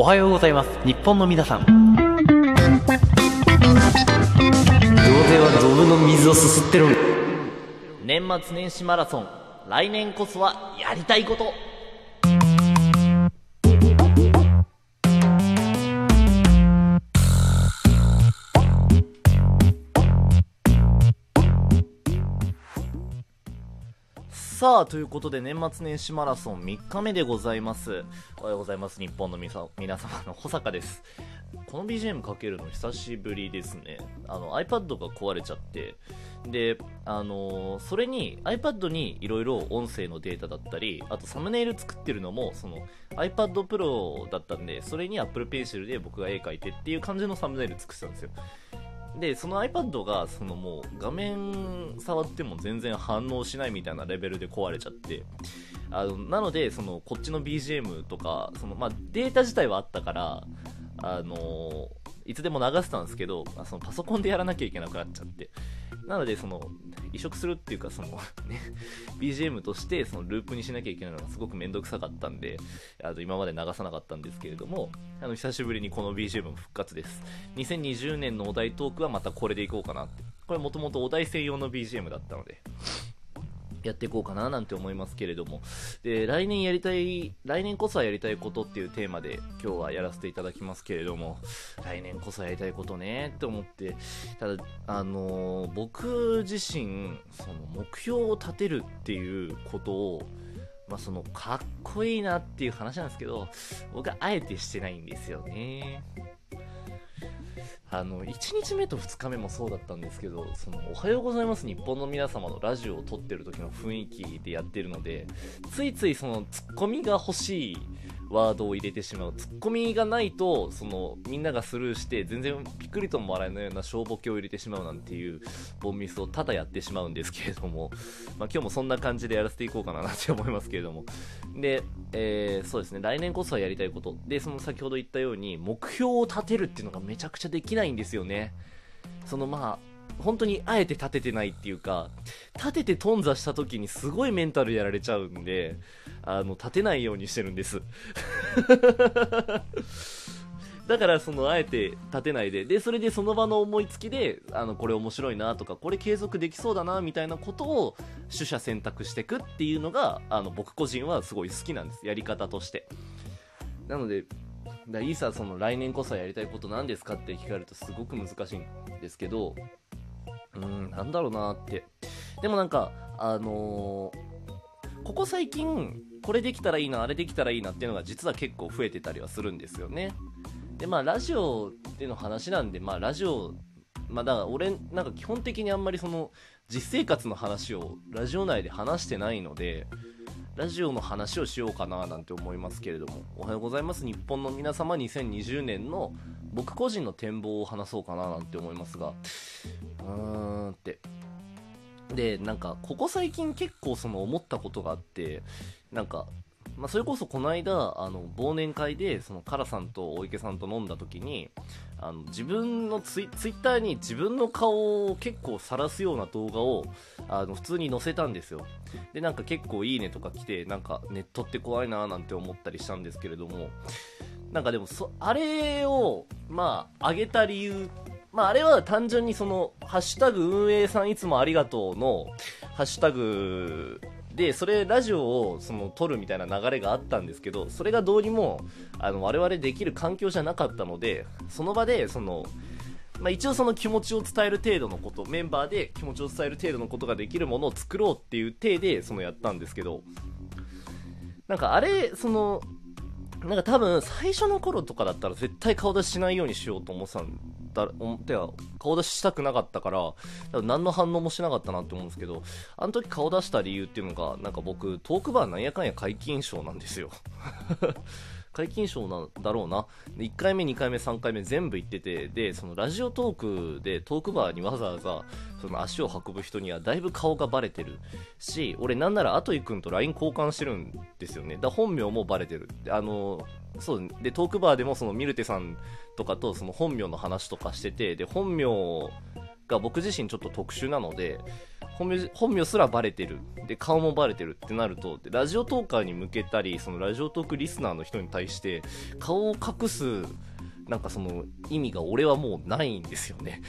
おはようございます。日本の皆さん。童貞はドブの水をすすってる年末年始マラソン。来年こそはやりたいことさあ、ということで年末年始マラソン3日目でございます。おはようございます。日本のみさ皆様の保坂です。この BGM かけるの久しぶりですね。あの iPad が壊れちゃって、で、あのーそれに iPad にいろいろ音声のデータだったり、あとサムネイル作ってるのもその iPad Pro だったんで、それに Apple Pencil で僕が絵描いてっていう感じのサムネイル作ってたんですよ。でその iPad がそのもう画面触っても全然反応しないみたいなレベルで壊れちゃって。あのなのでそのこっちの BGM とかその、まあ、データ自体はあったからあのいつでも流せたんですけどまあそのパソコンでやらなきゃいけなくなっちゃって。なのでその移植するっていうかその、ね、BGM としてそのループにしなきゃいけないのがすごくめんどくさかったんであの今まで流さなかったんですけれどもあの久しぶりにこの BGM 復活です。2020年のお題トークはまたこれでいこうかなって。これもともとお題専用の BGM だったので。やっていこうかななんて思いますけれども。で来年やりたい来年こそはやりたいことっていうテーマで今日はやらせていただきますけれども。来年こそやりたいことねって思って。ただあのー僕自身その目標を立てるっていうことをまあ、そのかっこいいなっていう話なんですけど僕はあえてしてないんですよね。あの1日目と2日目もそうだったんですけどそのおはようございます日本の皆様のラジオを撮ってる時の雰囲気でやってるのでついついそのツッコミが欲しいワードを入れてしまうツッコミがないとそのみんながスルーして全然ピクリとも笑えないような小ボケを入れてしまうなんていうボンミスをただやってしまうんですけれども、まあ、今日もそんな感じでやらせていこうかななんて思いますけれども。で、えーそうですね。来年こそはやりたいこと。でその先ほど言ったように目標を立てるっていうのがめちゃくちゃできないんですよね。そのまあ本当にあえて立ててないっていうか立てて頓挫した時にすごいメンタルやられちゃうんであの立てないようにしてるんです。だからそのあえて立てないで。でそれでその場の思いつきであのこれ面白いなとかこれ継続できそうだなみたいなことを取捨選択していくっていうのがあの僕個人はすごい好きなんです。やり方として。なのでだいざその来年こそやりたいこと何ですかって聞かれるとすごく難しいんですけどうーんなんだろうなって。でもなんかあのーここ最近これできたらいいなあれできたらいいなっていうのが実は結構増えてたりはするんですよね。でまあラジオでの話なんでまあラジオまあだから俺なんか基本的にあんまりその実生活の話をラジオ内で話してないのでラジオの話をしようかななんて思いますけれども。おはようございます。日本の皆様2020年の僕個人の展望を話そうかななんて思いますが。うーんって。でなんかここ最近結構その思ったことがあってなんかまあ、それこそこの間あの忘年会でそのカラさんと大池さんと飲んだ時にあの自分のツイツイッターに自分の顔を結構晒すような動画をあの普通に載せたんですよ。でなんか結構いいねとか来てなんかネットって怖いななんて思ったりしたんですけれどもなんかでもそあれをまあ上げた理由っまああれは単純にそのハッシュタグ運営さんいつもありがとうのハッシュタグでそれラジオをその撮るみたいな流れがあったんですけどそれがどうにもあの我々できる環境じゃなかったのでその場でその、まあ、一応その気持ちを伝える程度のことメンバーで気持ちを伝える程度のことができるものを作ろうっていう体でそのやったんですけどなんかあれそのなんか多分最初の頃とかだったら絶対顔出ししないようにしようと思ってたんだ思っては顔出ししたくなかったから何の反応もしなかったなって思うんですけどあの時顔出した理由っていうのがなんか僕トークバーなんやかんや解禁賞なんですよ。解禁賞なんだろうな。1回目2回目3回目全部行っててでそのラジオトークでトークバーにわざわざその足を運ぶ人にはだいぶ顔がバレてる。し俺なんならアトイ君と LINE 交換してるんですよね。だ本名もバレてる。あのそうでトークバーでもそのミルテさんとかとその本名の話とかしててで本名が僕自身ちょっと特殊なので本名本名すらバレてる。で顔もバレてるってなるとラジオトーカーに向けたりそのラジオトークリスナーの人に対して顔を隠すなんかその意味が俺はもうないんですよね。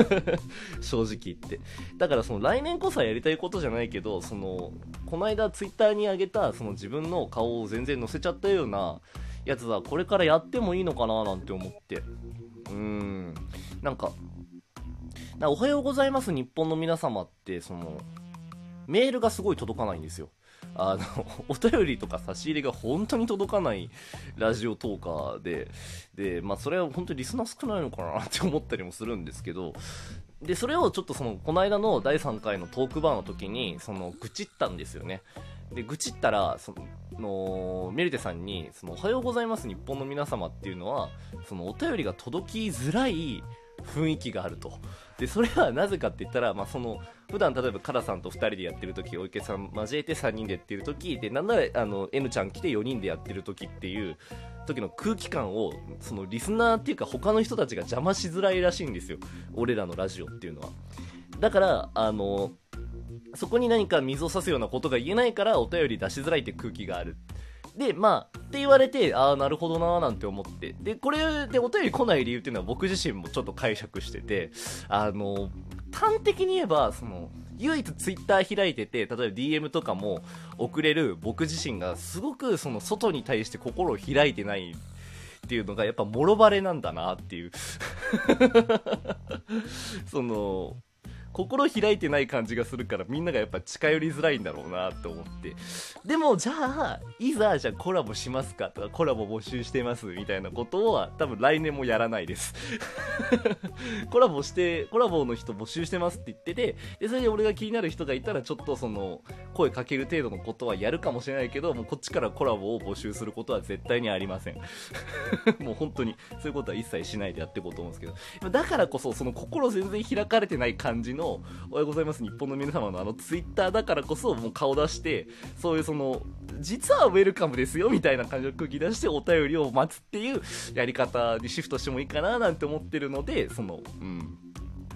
正直言って。だからその来年こそはやりたいことじゃないけどそのこの間ツイッターに上げたその自分の顔を全然載せちゃったようなやつはこれからやってもいいのかななんて思って。うん。なんかおはようございます日本の皆様ってそのメールがすごい届かないんですよ。あの お便りとか差し入れが本当に届かないラジオトーカーでで、まあ、それは本当にリスナー少ないのかなって思ったりもするんですけどでそれをちょっとそのこの間の第3回のトークバーの時にその愚痴ったんですよね。で愚痴ったらそのメルテさんにその「おはようございます日本の皆様」っていうのはそのお便りが届きづらい雰囲気があると。でそれはなぜかって言ったら、まあ、その普段例えばカラさんと2人でやってる時お池さん交えて3人でやってる時でなんならあの N ちゃん来て4人でやってる時っていう時の空気感をそのリスナーっていうか他の人たちが邪魔しづらいらしいんですよ。俺らのラジオっていうのは。だからあのそこに何か水を差すようなことが言えないからお便り出しづらいって空気がある。で、まあ、って言われて、ああ、なるほどなーなんて思って。で、これでお便り来ない理由っていうのは僕自身もちょっと解釈してて、あの、端的に言えば、その、唯一ツイッター開いてて、例えば DM とかも送れる僕自身がすごくその外に対して心を開いてないっていうのがやっぱもろバレなんだなっていう その心開いてない感じがするからみんながやっぱ近寄りづらいんだろうなと思って。でもじゃあいざじゃあコラボしますかとかコラボ募集してますみたいなことは多分来年もやらないです。コラボしてコラボの人募集してますって言っててでそれで俺が気になる人がいたらちょっとその声かける程度のことはやるかもしれないけどもうこっちからコラボを募集することは絶対にありません。もう本当にそういうことは一切しないでやっていこうと思うんですけど。だからこそその心全然開かれてない感じのおはようございます。日本の皆様のあのツイッターだからこそもう顔出してそういうその実はウェルカムですよみたいな感じの空気出してお便りを待つっていうやり方にシフトしてもいいかななんて思ってるのでそのうん。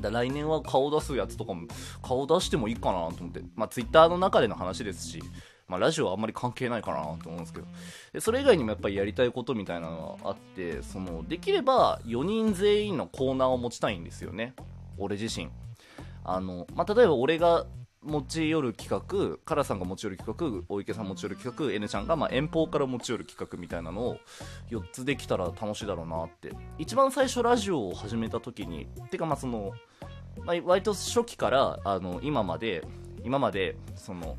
だ来年は顔出すやつとかも顔出してもいいかなと思って。まあツイッターの中での話ですしまあ、ラジオはあんまり関係ないかなと思うんですけど。でそれ以外にもやっぱりやりたいことみたいなのがあってそのできれば4人全員のコーナーを持ちたいんですよね。俺自身。あの、まあ、例えば俺が持ち寄る企画、カラさんが持ち寄る企画、大池さん持ち寄る企画、N ちゃんがまあ遠方から持ち寄る企画みたいなのを4つできたら楽しいだろうなって。一番最初ラジオを始めた時に、てかまあその、まあ、割と初期からあの今まで、今までその、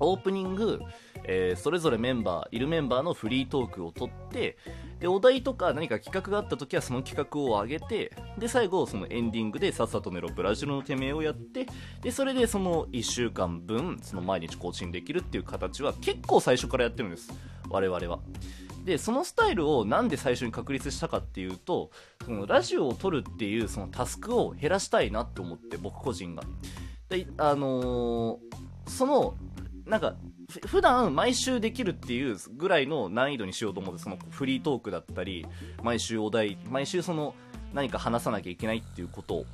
オープニング、えー、それぞれメンバーいるメンバーのフリートークを取ってでお題とか何か企画があった時はその企画を上げてで最後そのエンディングでさっさと寝ろブラジルのてめえをやってでそれでその1週間分その毎日更新できるっていう形は結構最初からやってるんです。我々は。でそのスタイルをなんで最初に確立したかっていうとそのラジオを撮るっていうそのタスクを減らしたいなって思って僕個人が。であのー、そのなんか普段毎週できるっていうぐらいの難易度にしようと思ってそのフリートークだったり毎週お題毎週その何か話さなきゃいけないっていうこと。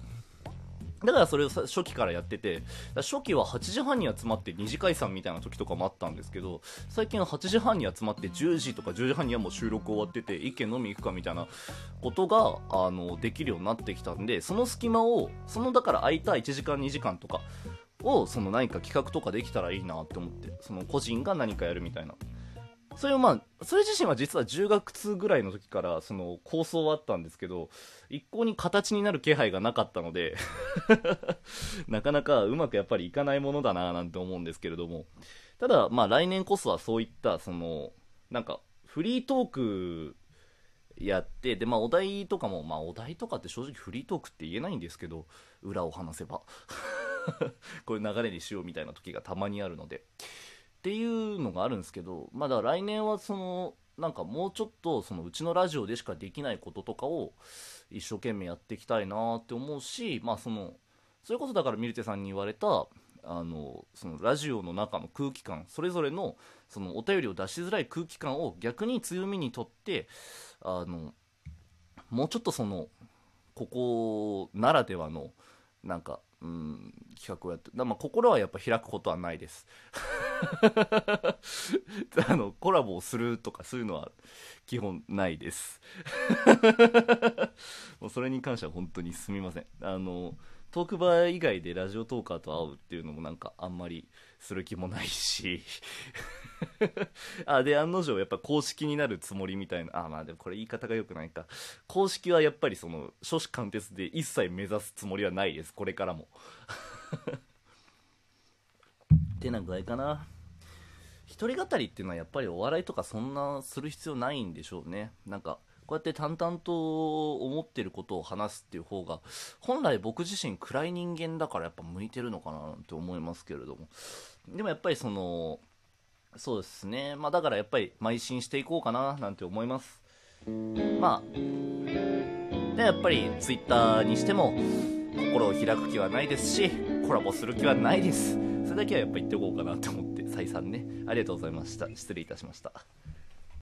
だからそれを初期からやってて初期は8時半に集まって2次解散みたいな時とかもあったんですけど最近は8時半に集まって10時とか10時半にはもう収録終わってて一軒飲み行くかみたいなことがあのできるようになってきたんでその隙間をそのだから空いた1時間2時間とかをその何か企画とかできたらいいなって思ってその個人が何かやるみたいな。それをまあそれ自身は実は10月ぐらいの時からその構想はあったんですけど一向に形になる気配がなかったので なかなかうまくやっぱりいかないものだななんて思うんですけれども。ただまあ来年こそはそういったそのなんかフリートークやってでまあお題とかもまあお題とかって正直フリートークって言えないんですけど裏を話せば。こういう流れにしようみたいな時がたまにあるので。っていうのがあるんですけどまだ来年はそのなんかもうちょっとそのうちのラジオでしかできないこととかを一生懸命やっていきたいなって思うしまあそのそれこそだからミルテさんに言われたあのそのラジオの中の空気感それぞれのそのお便りを出しづらい空気感を逆に強みにとってあのもうちょっとそのここならではのなんか、うん、企画をやってだまあ心はやっぱ開くことはないです。あのコラボをするとかそういうのは基本ないです。もうそれに関しては本当にすみません。あのトークバー以外でラジオトーカーと会うっていうのもなんかあんまりする気もないし。あで案の定やっぱ公式になるつもりみたいな。あまあでもこれ言い方が良くないか。公式はやっぱりその初子貫徹で一切目指すつもりはないです。これからも。ってな具合かな。一人語りっていうのはやっぱりお笑いとかそんなする必要ないんでしょうね。なんかこうやって淡々と思ってることを話すっていう方が本来僕自身暗い人間だからやっぱ向いてるのかななんて思いますけれども。でもやっぱりそのそうですね。まあだからやっぱり邁進していこうかななんて思います。まあでやっぱりツイッターにしても心を開く気はないですしコラボする気はないです。それだけはやっぱ言っておこうかなと思って再三ね。ありがとうございました。失礼いたしました。